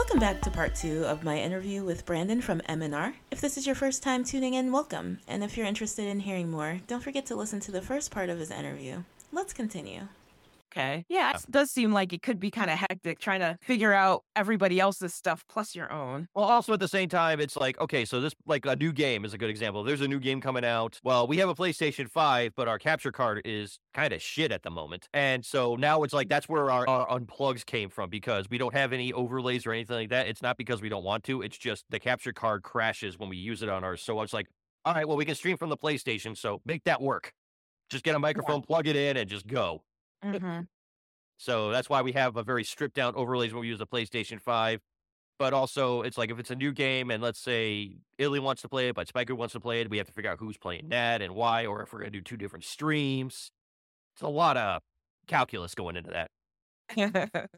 Welcome back to part two of my interview with Brandon from MNR. If this is your first time tuning in, welcome. And if you're interested in hearing more, don't forget to listen to the first part of his interview. Let's continue. Okay. Yeah, it uh does seem like it could be kind of hectic trying to figure out everybody else's stuff plus your own. Well, also at the same time, it's like, okay, so this, like a new game is a good example. There's a new game coming out. Well, we have a PlayStation 5, but our capture card is kind of shit at the moment. And so now it's like, that's where our, our unplugs came from because we don't have any overlays or anything like that. It's not because we don't want to. It's just the capture card crashes when we use it on ours. So I was like, all right, well, we can stream from the PlayStation. So make that work. Just get a microphone, plug it in, and just go. Mm-hmm. So that's why we have a very stripped down overlays when we use the PlayStation 5. But also, it's like if it's a new game and let's say Ili wants to play it, but Spiker wants to play it, we have to figure out who's playing that and why, or if we're going to do two different streams. It's a lot of calculus going into that.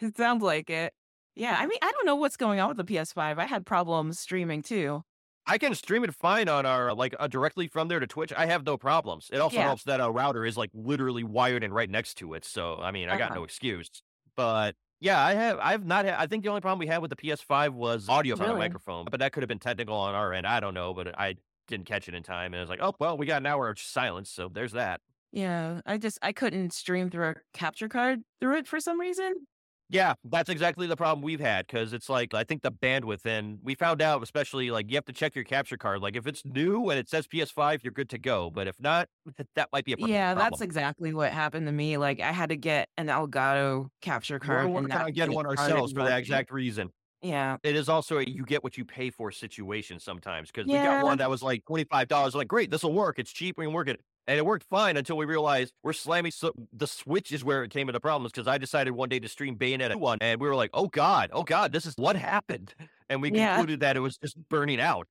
it sounds like it. Yeah, I mean, I don't know what's going on with the PS5. I had problems streaming too. I can stream it fine on our like uh, directly from there to Twitch. I have no problems. It also Yeah. helps that our router is like literally wired and right next to it. So I mean, I got Uh-huh. no excuse. But yeah, I have. I've not. Had, I think the only problem we had with the PS5 was audio from the Really? microphone, but that could have been technical on our end. I don't know, but I didn't catch it in time, and I was like, oh well, we got an hour of silence, so there's that. Yeah, I just I couldn't stream through a capture card through it for some reason. Yeah, that's exactly the problem we've had because it's like I think the bandwidth and we found out especially like you have to check your capture card. Like if it's new and it says PS5, you're good to go. But if not, that might be a pro- Yeah, that's exactly what happened to me. Like I had to get an Elgato capture card. We're working on getting one ourselves for that exact reason. Yeah, It is also a you get what you pay for situation sometimes because we got one that was like twenty five dollars. Like great, this will work. It's cheap. We can work it, and it worked fine until we realized we're slamming. So the Switch is where it came into problems because I decided one day to stream Bayonetta one, and we were like, oh god, oh god, this is what happened, and we Yeah. concluded that it was just burning out.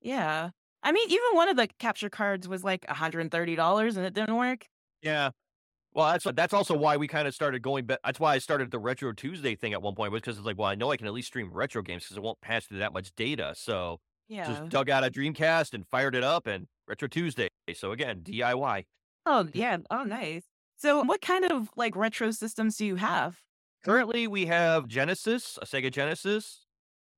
yeah. I mean, even one of the capture cards was like $130 and it didn't work. Yeah. Well, that's that's also why we kind of started going back. That's why I started the Retro Tuesday thing at one point, was because it's like, well, I know I can at least stream retro games because it won't pass through that much data. So Yeah. just dug out a Dreamcast and fired it up, and Retro Tuesday. So again, DIY. Oh, yeah. Oh, nice. So, what kind of like retro systems do you have? Currently, we have Genesis, a Sega Genesis.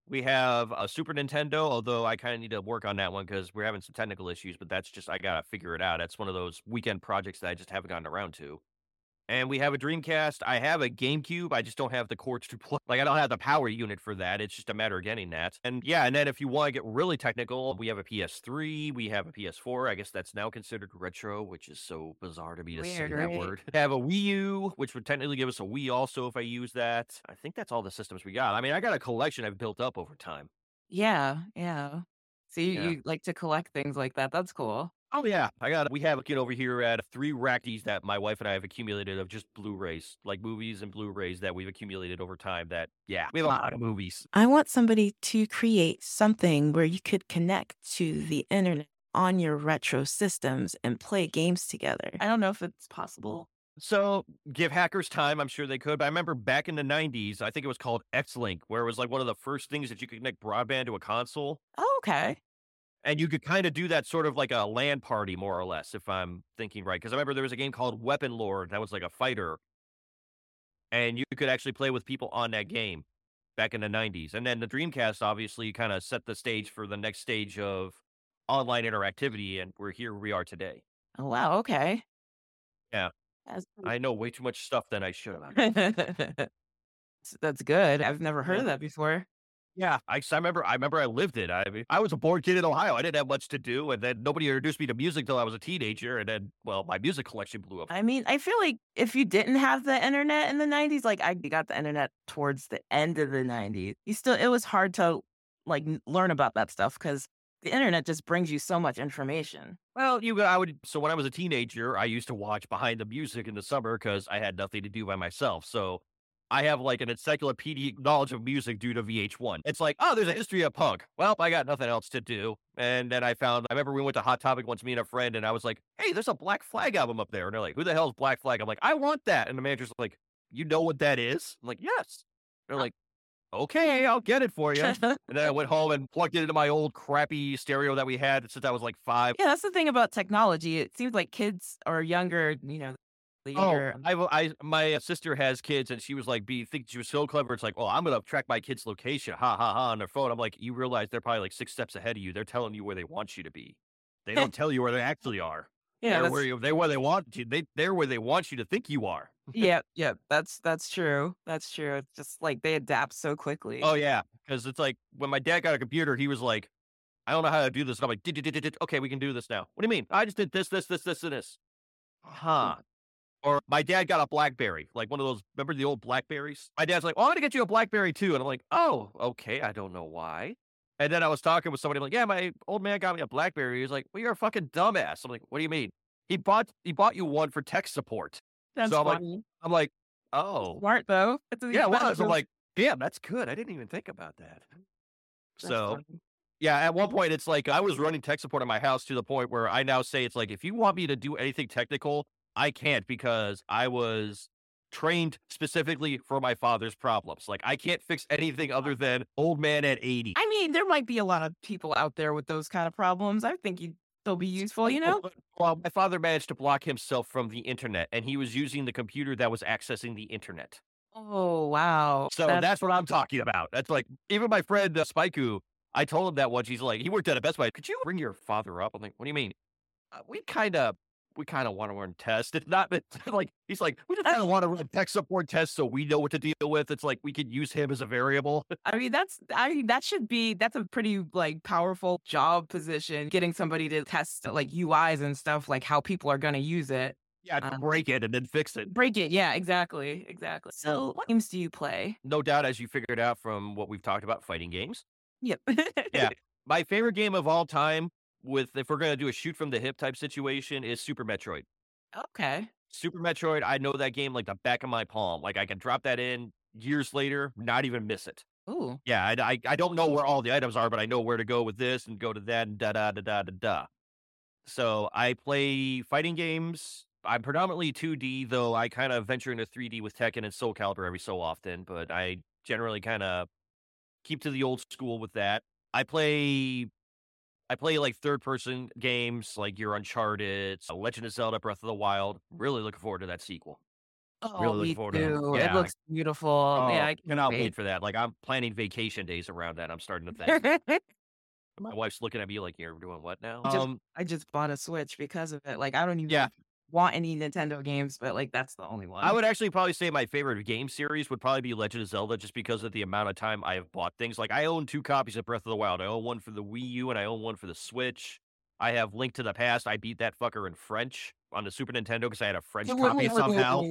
We have a Super Nintendo, although I kind of need to work on that one because we're having some technical issues. But that's just I gotta figure it out. That's one of those weekend projects that I just haven't gotten around to. And we have a Dreamcast. I have a GameCube. I just don't have the cords to plug. Like I don't have the power unit for that. It's just a matter of getting that. And yeah, and then if you want to get really technical, we have a PS3. We have a PS4. I guess that's now considered retro, which is so bizarre to me to say Weird, that word. I have a Wii U, which would technically give us a Wii also if I use that. I think that's all the systems we got. I mean, I got a collection I've built up over time. Yeah. Yeah. So, you, Yeah. you like to collect things like that. That's cool. Oh yeah, I got. We have looking over here at three rackies that my wife and I have accumulated of just Blu-rays, like movies and Blu-rays that we've accumulated over time. That yeah, we have a lot of movies. I want somebody to create something where you could connect to the internet on your retro systems and play games together. I don't know if it's possible. So give hackers time. I'm sure they could. But I remember back in the '90s, I think it was called X-Link, where it was like one of the first things that you could connect broadband to a console. Oh, okay. And you could kind of do that sort of like a LAN party, more or less, if I'm thinking right. Because I remember there was a game called WeaponLord that was like a fighter. And you could actually play with people on that game back in the 90s. And then the Dreamcast obviously kind of set the stage for the next stage of online interactivity. And we're here we are today. Oh, wow. Okay. Yeah. That's, I know way too much stuff than I should have. That's- That's good. I've never heard Yeah. of that before. Yeah, I remember. I remember I lived it. I mean, I was a born kid in Ohio. I didn't have much to do, and then nobody introduced me to music till I was a teenager, and then, well, my music collection blew up. I mean, I feel like if you didn't have the internet in the 90s, like I got the internet towards the end of the 90s, you still, it was hard to like learn about that stuff because the internet just brings you so much information. Well, you, I would. So when I was a teenager, I used to watch Behind the Music in the summer because I had nothing to do by myself. So I have like an encyclopedic knowledge of music due to VH1. It's like, oh, there's a history of punk. Well, I got nothing else to do. And then I found, I remember we went to Hot Topic once, me and a friend, and I was like, hey, there's a Black Flag album up there. And they're like, who the hell is Black Flag? I'm like, I want that. And the manager's like, you know what that is? I'm like, yes. They're uh like, okay, I'll get it for you. and then I went home and plugged it into my old crappy stereo that we had since I was like five. Yeah, that's the thing about technology. It seems like kids or younger, you know, Oh, I, I, my sister has kids, and she was like, "Be think she was so clever." It's like, "Oh, I'm gonna track my kid's location." Ha ha ha on their phone. I'm like, you realize they're probably like six steps ahead of you. They're telling you where they want you to be. They don't tell you where they actually are. yeah, they're where you, they're where they want you. They they're where they want you to think you are. yeah, yeah. That's that's true. That's true. It's just like they adapt so quickly. Oh yeah, because it's like when my dad got a computer, he was like, "I don't know how to do this." And I'm like, "Did- did- did- did- "Okay, we can do this now." What do you mean? I just did this, this, this, this, and this. Hmm. Huh. Or my dad got a BlackBerry, like one of those. Remember the old Blackberries? My dad's like, "Oh, I'm gonna get you a BlackBerry too," and I'm like, "Oh, okay. I don't know why." And then I was talking with somebody I'm like, "Yeah, my old man got me a BlackBerry." He's like, "Well, you're a fucking dumbass." I'm like, "What do you mean?" He bought he bought you one for tech support. that's so I'm like, funny. I'm like, "Oh, Smart though. It's yeah, it was." I'm like, "Damn, that's good. I didn't even think about that." that's So funny. yeah, at one point it's like I was running tech support at my house to the point where I now say it's like if you want me to do anything technical, I can't because I was trained specifically for my father's problems. Like I can't fix anything other than old man at 80. I mean, there might be a lot of people out there with those kind of problems. I think you'd still be useful, you know? Well, my father managed to block himself from the internet and he was using the computer that was accessing the internet. Oh wow. So that's, what I'm talking about. That's like even my friend uh, Spaiku, I told him that once. He's like, he worked at a Best Buy. Could you bring your father up? I'm like, what do you mean? Uh, we kind of, we kind of want to run tests. It's not that like he's like, we just kind of want to run tech support tests so we know what to deal with. It's like we could use him as a variable. I mean, that's I mean, that should be that's a pretty like powerful job position. Getting somebody to test like UIs and stuff, like how people are gonna use it. yeah, to Uh, break it and then fix it. Break it. Yeah, exactly. Exactly. So what games do you play? No doubt, as you figured out from what we've talked about, fighting games. Yep. Yeah. My favorite game of all time, with if we're gonna do a shoot from the hip type situation, is Super Metroid. okay. Super Metroid, I know that game like the back of my palm. Like I can drop that in years later, not even miss it. Ooh. Yeah, I, I, I don't know where all the items are, but I know where to go with this and go to that and da da da da da da. So I play fighting games. I'm predominantly 2D, though I kind of venture into 3D with Tekken and Soul Calibur every so often, but I generally kind of keep to the old school with that. I play I play like third person games like your Uncharted, uh, Legend of Zelda Breath of the Wild. Really looking forward to that sequel. Oh, Really looking me forward to that. too. It looks beautiful. yeah, I cannot wait. wait for that. Like I'm planning vacation days around that. I'm starting to think. My wife's looking at me like you're doing what now? Just- Um, I just bought a Switch because of it. Like I don't even Yeah. Want any Nintendo games, but like that's the only one. I would actually probably say my favorite game series would probably be Legend of Zelda, just because of the amount of time I have bought things. Like I own two copies of Breath of the Wild. I own one for the Wii U and I own one for the Switch. I have Link to the Past. I beat that fucker in French on the Super Nintendo because I had a French Wait, copy wait, wait, somehow.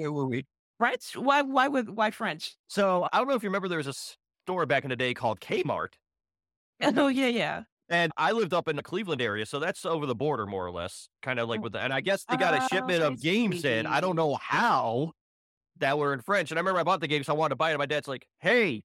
French? Why? Why would? Why French? So I don't know if you remember, there was a store back in the day called Kmart, Oh yeah, yeah. And I lived up in the Cleveland area, so that's over the border more or less, kind of like Oh. with the. And I guess they got a Oh, shipment of games in. I don't know how that were in French, and I remember I bought the games. I wanted to buy it. And my dad's like, "Hey,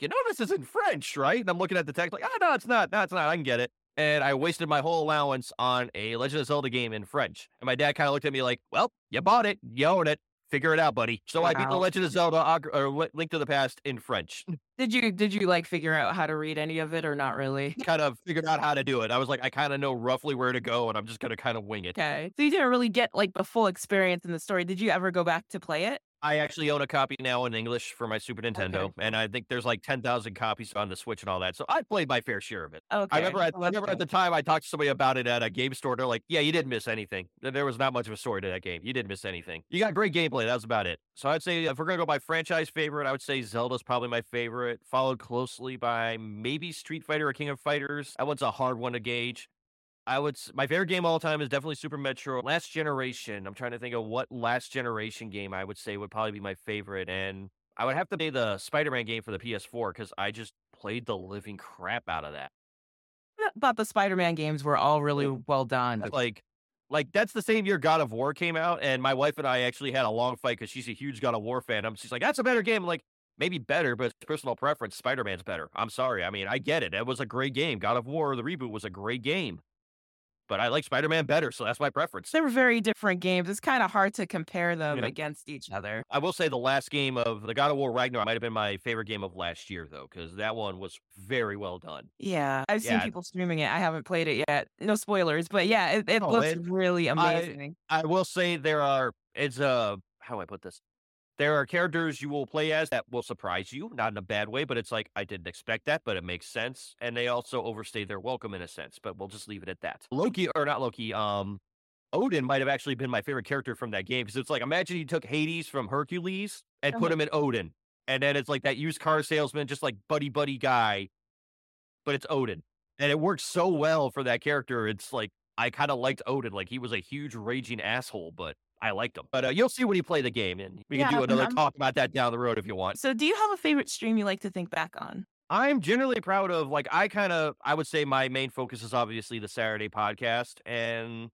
you know this is in French, right?" And I'm looking at the text like, "Oh no, it's not. No, it's not. I can get it." And I wasted my whole allowance on a Legend of Zelda game in French. And my dad kind of looked at me like, "Well, you bought it. You own it. Figure it out, buddy." So I beat the Wow. Legend of Zelda or Link to the Past in French. Mm, did you did you like figure out how to read any of it or not really? kind of figured out how to do it. I was like, I kind of know roughly where to go, and I'm just gonna kind of wing it. Okay. So you didn't really get like the full experience in the story. Did you ever go back to play it? I actually own a copy now in English for my Super Nintendo, and I think there's like ten thousand copies on the Switch and all that. So I played my fair share of it. Okay. I remember, at, I remember at the time I talked to somebody about it at a game store. They're like, "Yeah, you didn't miss anything. There- There was not much of a story to that game. You didn't miss anything. You got great gameplay. That was about it." So I'd say if we're gonna go by franchise favorite, I would say Zelda's probably my favorite, followed closely by maybe Street Fighter or King of Fighters. That one's a hard one to gauge. I would. My favorite game of all time is definitely Super Metroid. Last Generation. I'm trying to think of what last generation game I would say would probably be my favorite, and I would have to say the Spider-Man game for the PS4 because I just played the living crap out of that. I thought the Spider-Man games were all really well done. Like, like that's the same year God of War came out, and my wife and I actually had a long fight because she's a huge God of War fan. I'm she's like, that's a better game. I'm like, maybe better, but personal preference. Spider-Man's better. I'm sorry. I mean, I get it. It was a great game. God of War, the reboot was a great game. But I like Spider Man better, so that's my preference. They're very different games. It's kind of hard to compare them Yeah. against each other. I will say the last game of the God of War Ragnarok might have been my favorite game of last year, though, because that one was very well done. Yeah, I've seen people streaming it. I haven't played it yet. No spoilers, but yeah, it, it Oh, looks it- really amazing. I will say there are it's a how do I put this? There are characters you will play as that will surprise you, not in a bad way, but it's like I didn't expect that, but it makes sense. And they also overstay their welcome in a sense, but we'll just leave it at that. Loki or not Loki, um Odin might have actually been my favorite character from that game because it's like imagine you took Hades from Hercules and put Uh-huh. him in Odin. And then it's like that used car salesman, just like buddy buddy guy, but it's Odin. And it works so well for that character. It's like I kind of liked Odin. Like he was a huge raging asshole, but I liked him. But uh, you'll see when you play the game, and we can Yeah, do another I'm- talk about that down the road if you want. So, do you have a favorite stream you like to think back on? I'm generally proud of like I kind of I would say my main focus is obviously the Saturday podcast, and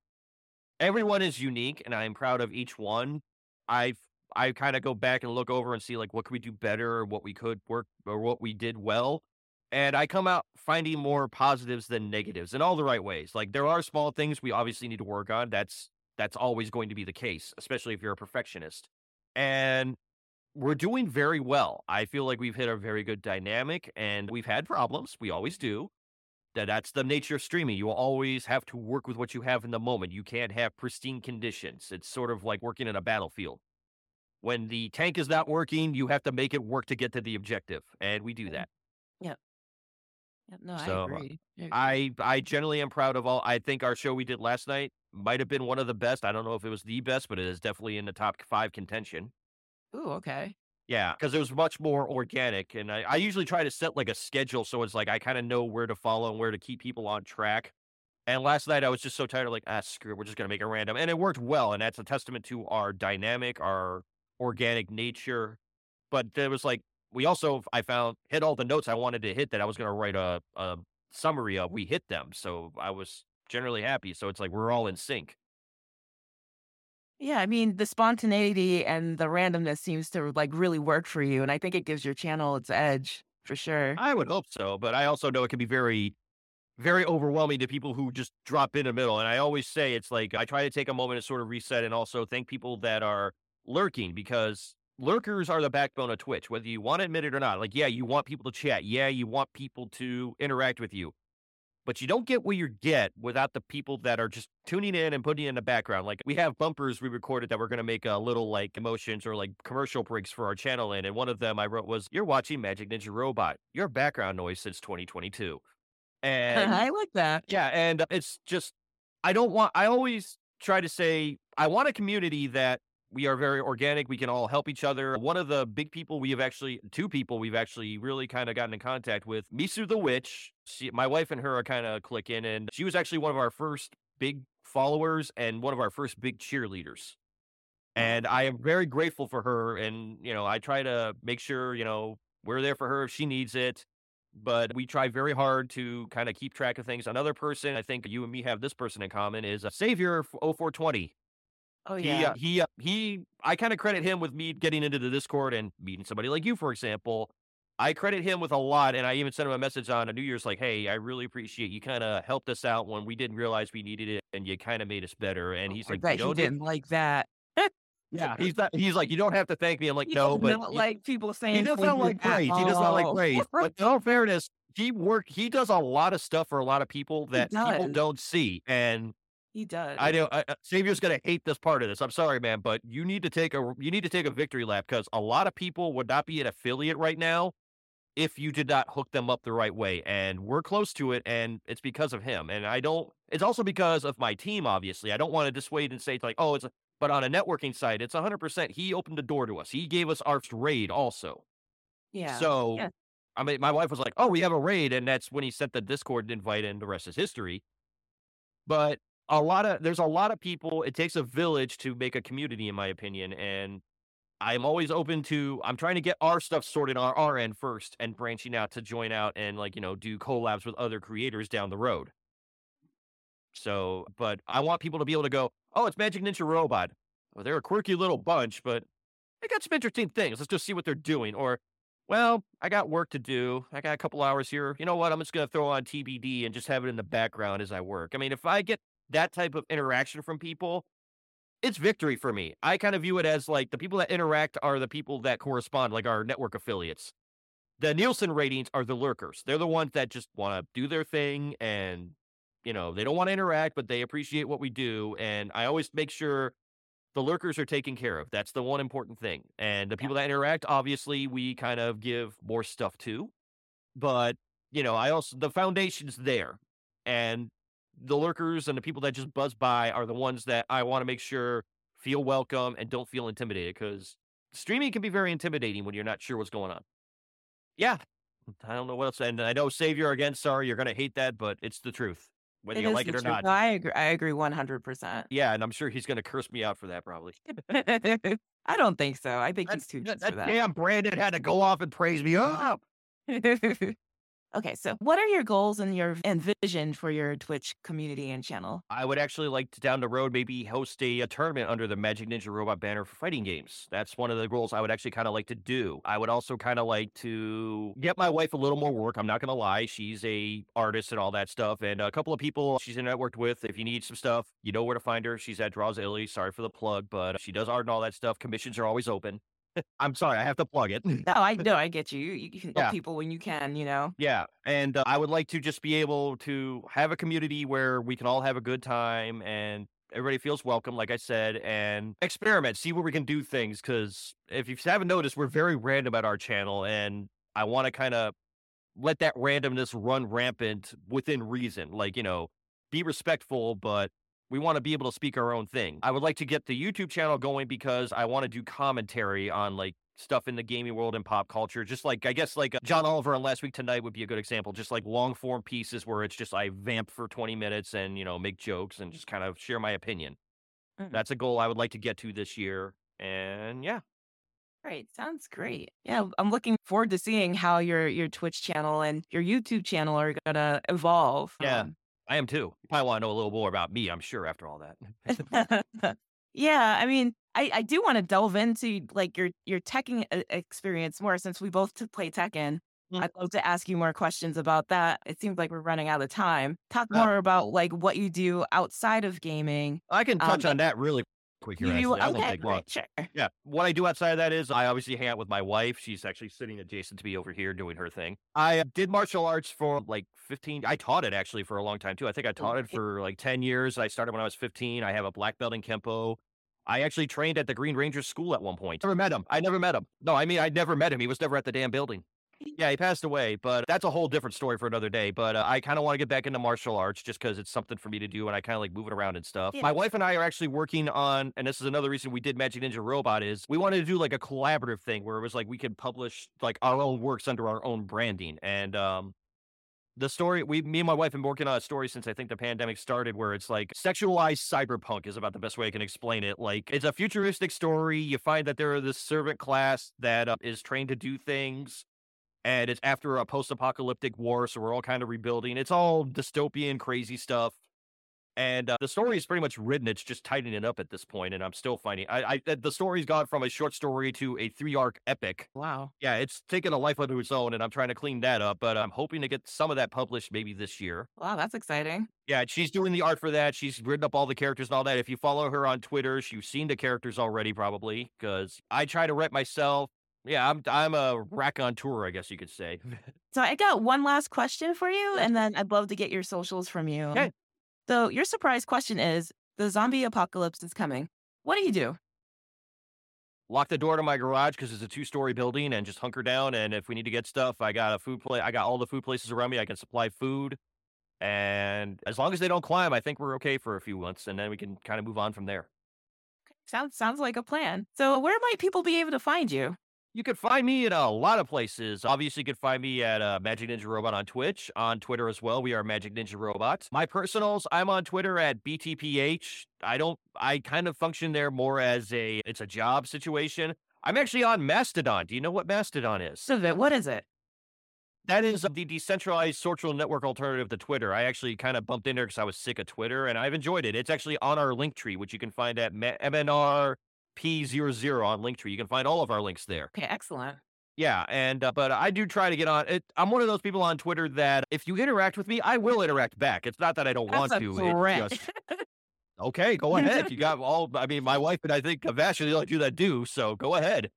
everyone is unique, and I'm proud of each one. I've I kind of go back and look over and see like what could we do better, or what we could work, or what we did well. And I come out finding more positives than negatives in all the right ways. Like there are small things we obviously need to work on. That's that's always going to be the case, especially if you're a perfectionist. And we're doing very well. I feel like we've hit a very good dynamic and we've had problems. We always do. That that's the nature of streaming. You always have to work with what you have in the moment. You can't have pristine conditions. It's sort of like working in a battlefield. When the tank is not working, you have to make it work to get to the objective. And we do that. Yeah, no, So, I agree. I agree. I I generally am proud of all. I think our show we did last night might have been one of the best. I don't know if it was the best, but it is definitely in the top five contention. Ooh, okay. Yeah, because it was much more organic, and I, I usually try to set like a schedule so it's like I kind of know where to follow and where to keep people on track. And last night I was just so tired of like ah screw it, we're just gonna make it random, and it worked well, and that's a testament to our dynamic, our organic nature. But there was like we also I found hit all the notes I wanted to hit that I was gonna write a, a summary of. We hit them, so I was generally happy. So it's like we're all in sync. Yeah, I mean, the spontaneity and the randomness seems to like really work for you. And I think it gives your channel its edge for sure. I would hope so, but I also know it can be very, very overwhelming to people who just drop in the middle. And I always say it's like I try to take a moment to sort of reset and also thank people that are lurking because lurkers are the backbone of Twitch, whether you want to admit it or not. Like, yeah, you want people to chat. Yeah, you want people to interact with you. But you don't get what you get without the people that are just tuning in and putting in the background. Like we have bumpers we recorded that we're going to make a little like emotions or like commercial breaks for our channel in. And one of them I wrote was, "You're watching Magic Ninja Robot. Your background noise since 2022." And I like that. yeah, and uh, it's just I don't want I always try to say I want a community that we are very organic, we can all help each other. One of the big people we have actually two people we've actually really kind of gotten in contact with, Misu the Witch. She, my wife and her are kind of clicking and she was actually one of our first big followers and one of our first big cheerleaders. And I am very grateful for her and you know, I try to make sure, you know, we're there for her if she needs it but we try very hard to kind of keep track of things. Another person, I think you and me have this person in common, is uh, a Savior 0420. Oh He, yeah. uh, he, uh, he, I kind of credit him with me getting into the Discord and meeting somebody like you, for example. I credit him with a lot, and I even sent him a message on a New Year's like, "Hey, I really appreciate you. Kind of helped us out when we didn't realize we needed it, and you kind of made us better." And he's I like, "You he don't didn't like that. Yeah, he's not. He's like, "You don't have to thank me." I'm like, He "No, but not like people saying he does thank not like praise. He does not like praise. But in all fairness, he work. He does a lot of stuff for a lot of people that people don't see. And he does. I know I, uh, I- Savior's gonna hate this part of this. I'm sorry, man, but you need to take a you need to take a victory lap because a lot of people would not be an affiliate right now if you did not hook them up the right way. And we're close to it, and it's because of him. And I don't. It's also because of my team. Obviously, I don't want to dissuade and say it's like, oh, it's. A, but on a networking side, it's 100. percent He opened the door to us. He gave us our raid also. Yeah. So, Yeah. I mean, my wife was like, "Oh, we have a raid," and that's when he sent the Discord invite, and the rest is history. But a lot of there's a lot of people. It takes a village to make a community, in my opinion, and I'm always open to. I'm trying to get our stuff sorted on our end first, and branching out to join out and like you know do collabs with other creators down the road. So, but I want people to be able to go, "Oh, it's Magic Ninja Robot. Well, they're a quirky little bunch, but they got some interesting things. Let's just see what they're doing." Or well, I got work to do. I got a couple hours here. You know what? I'm just going to throw on TBD and just have it in the background as I work. I mean, if I get that type of interaction from people, it's victory for me. I kind of view it as like the people that interact are the people that correspond, like our network affiliates. The Nielsen ratings are the lurkers. They're the ones that just want to do their thing and, you know, they don't want to interact, but they appreciate what we do. And I always make sure the lurkers are taken care of. That's the one important thing. And the people that interact, obviously, we kind of give more stuff to. But, you know, I also, the foundation's there. And the lurkers and the people that just buzz by are the ones that I want to make sure feel welcome and don't feel intimidated because streaming can be very intimidating when you're not sure what's going on. Yeah, I don't know what else. And I know Savior again. Sorry, you're gonna hate that, but it's the truth, whether It you like it or truth. not. I agree. I agree one hundred percent. Yeah, and I'm sure he's gonna curse me out for that probably. I don't think so. I think he's too that, just for that that. damn Brandon had to go off and praise me up. okay, so what are your goals and your and vision for your Twitch community and channel? I would actually like to down the road maybe host a, a tournament under the Magic Ninja Robot banner for fighting games. That's one of the goals I would actually kind of like to do. I would also kind of like to get my wife a little more work. I'm not gonna lie, she's a artist and all that stuff, and a couple of people she's networked with. If you need some stuff, you know where to find her. She's at Draws Ili. Sorry for the plug, but uh, she does art and all that stuff. Commissions are always open. I'm sorry, I have to plug it. No, I know I get you. You, you can help Yeah. people when you can. You know. Yeah, and uh, I would like to just be able to have a community where we can all have a good time and everybody feels welcome, like I said, and experiment, see where we can do things. Because if you haven't noticed, we're very random at our channel, and I want to kind of let that randomness run rampant within reason. Like you know, be respectful, but we want to be able to speak our own thing. I would like to get the YouTube channel going because I want to do commentary on like stuff in the gaming world and pop culture. Just like I guess like uh, John Oliver on Last Week Tonight would be a good example. Just like long form pieces where it's just I vamp for 20 minutes and you know make jokes and just kind of share my opinion. Mhm. That's a goal I would like to get to this year. And yeah, Great, sounds great. Yeah, I'm looking forward to seeing how your your Twitch channel and your YouTube channel are gonna evolve. Yeah. Um, I am too. You probably want to know a little more about me, I'm sure, after all that. yeah, I mean, I, I do want to delve into like your your teching e- experience more since we both play Tekken. Mm. I'd love to ask you more questions about that. It seems like we're running out of time. Talk Uh, more about like what you do outside of gaming. I can touch Um, on that really quick here. You, Actually. I okay, take long. Yeah. What I do outside of that is I obviously hang out with my wife. She's actually sitting adjacent to me over here doing her thing. I uh, did martial arts for like 15. I taught it actually for a long time too. I think I taught it for like 10 years. I started when I was 15. I have a black belt in Kempo. I actually trained at the Green Rangers School at one point. Never met him. I never met him. No, I mean, I never met him. He was never at the damn building. Yeah, he passed away, but that's a whole different story for another day. But uh, I kind of want to get back into martial arts just because it's something for me to do, and I kind of like moving around and stuff. Yeah. My wife and I are actually working on, and this is another reason we did Magic Ninja Robot is we wanted to do like a collaborative thing where it was like we could publish like our own works under our own branding, and um, the story we me and my wife have been working on a story since I think the pandemic started where it's like sexualized cyberpunk is about the best way I can explain it. Like it's a futuristic story. You find that there are this servant class that uh, is trained to do things and it's after a post-apocalyptic war so we're all kind of rebuilding. It's all dystopian crazy stuff. And uh, the story is pretty much written. It's just tightening it up at this point, and I'm still finding. I, I the story's gone from a short story to a three arc epic, Wow. yeah, it's taken a life unto its own, and I'm trying to clean that up. But I'm hoping to get some of that published maybe this year. Wow, that's exciting. Yeah, she's doing the art for that. She's written up all the characters and all that. If you follow her on Twitter, you've seen the characters already, probably, because I try to write myself. Yeah, I'm I'm a raconteur, I guess you could say. So I got one last question for you, and then I'd love to get your socials from you. Okay. So your surprise question is: the zombie apocalypse is coming. What do you do? Lock the door to my garage because it's a two story building, and just hunker down. And if we need to get stuff, I got a food place. I got all the food places around me. I can supply food, and as long as they don't climb, I think we're okay for a few months, and then we can kind of move on from there. Sounds sounds like a plan. So where might people be able to find you? You can find me in a lot of places. Obviously, you can find me at uh, Magic Ninja Robot on Twitch, on Twitter as well. We are Magic Ninja Robot. My personals, I'm on Twitter at BTPH. I don't, I kind of function there more as a, it's a job situation. I'm actually on Mastodon. Do you know what Mastodon is? What is it? That is the decentralized social network alternative to Twitter. I actually kind of bumped in there because I was sick of Twitter, and I've enjoyed it. It's actually on our link tree, which you can find at ma- MNRP00 on Linktree. You can find all of our links there. Okay, excellent. Yeah, and uh, but I do try to get on it. I'm one of those people on Twitter that if you interact with me, I will interact back. It's not that I don't That's want to. threat. It's just okay. Go ahead. You got all. I mean, my wife and I think Vashti like do that do. So go ahead.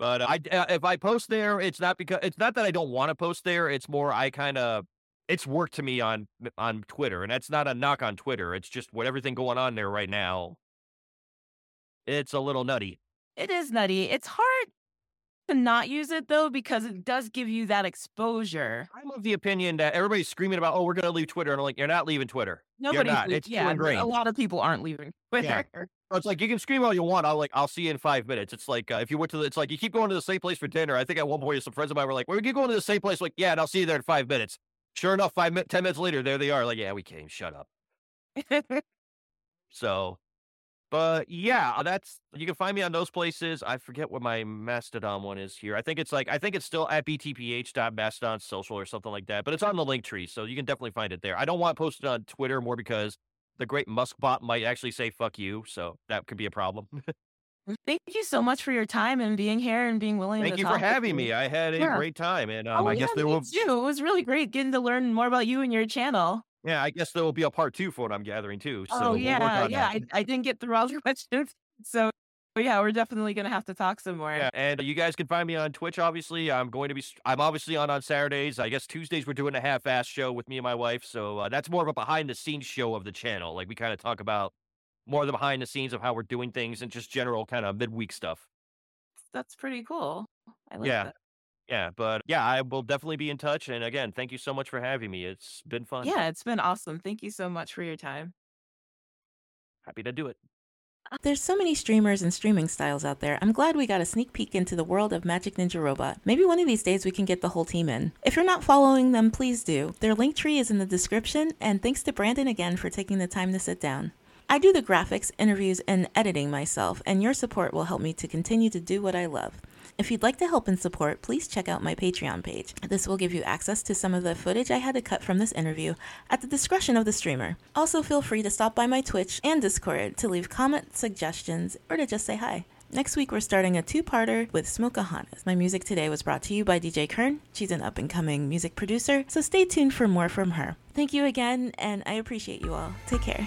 But I, uh, if I post there, it's not because it's not that I don't want to post there. It's more I kind of it's work to me on on Twitter, and that's not a knock on Twitter. It's just what everything going on there right now. It's a little nutty. It is nutty. It's hard to not use it though because it does give you that exposure. I'm of the opinion that everybody's screaming about, "Oh, we're going to leave Twitter," and I'm like, "You're not leaving Twitter." Nobody's not. leaving- It's yeah, a lot of people aren't leaving Twitter. So It's like you can scream all you want. I'll like I'll see you in five minutes. It's like uh, if you went to the, it's like you keep going to the same place for dinner. I think at one point some friends of mine were like, "We keep going to the same place." Like, yeah, and I'll see you there in five minutes. Sure enough, five ten minutes later, there they are. Like, yeah, we came. Shut up. So, but yeah, that's you can find me on those places. I forget what my Mastodon one is here. I think it's like I think it's still at btph.mastodon social or something like that. But it's on the link tree, so you can definitely find it there. I don't want posted on Twitter more because the great Musk bot might actually say "fuck you," so that could be a problem. Thank you so much for your time and being here and being willing Thank to me. Thank you for having me. I had a Yeah. great time, and um, oh, I guess yeah, there me will. too. It was really great getting to learn more about you and your channel. Yeah, I guess there will be a part two for what I'm gathering too. So oh we'll yeah, yeah. I, I didn't get through all the questions, so yeah, we're definitely gonna have to talk some more. Yeah, and you guys can find me on Twitch. Obviously, I'm going to be. I'm obviously on on Saturdays. I guess Tuesdays we're doing a half-ass show with me and my wife. So uh, that's more of a behind-the-scenes show of the channel. Like we kind of talk about more of the behind the scenes of how we're doing things and just general kind of midweek stuff. That's pretty cool. I like Yeah. that. Yeah, but yeah, I will definitely be in touch. And again, thank you so much for having me. It's been fun. Yeah, it's been awesome. Thank you so much for your time. happy to do it. Uh, there's so many streamers and streaming styles out there. I'm glad we got a sneak peek into the world of Magic Ninja Robot. Maybe one of these days we can get the whole team in. If you're not following them, please do. Their link tree is in the description, and thanks to Brandon again for taking the time to sit down. I do the graphics, interviews, and editing myself, and your support will help me to continue to do what I love. If you'd like to help and support, please check out my Patreon page. This will give you access to some of the footage I had to cut from this interview at the discretion of the streamer. Also, feel free to stop by my Twitch and Discord to leave comments, suggestions, or to just say hi. Next week, we're starting a two parter with Smokeahanas. My music today was brought to you by DJ Kern. She's an up and coming music producer, so stay tuned for more from her. Thank you again, and I appreciate you all. Take care.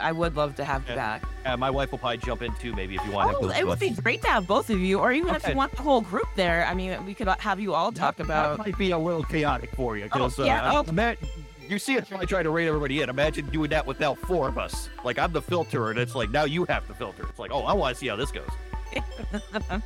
I would love to have you back. Uh, my wife will probably jump in too, maybe if you want. Oh, to it would be great to have both of you, or even if you want the whole group there. I mean, we could have you all talk that, about. that might be a little chaotic for you because yeah, uh, oh. ima- you see it I try to rate everybody in. Imagine doing that without four of us. Like I'm the filter, and it's like now you have to filter. It's like, oh, I want to see how this goes.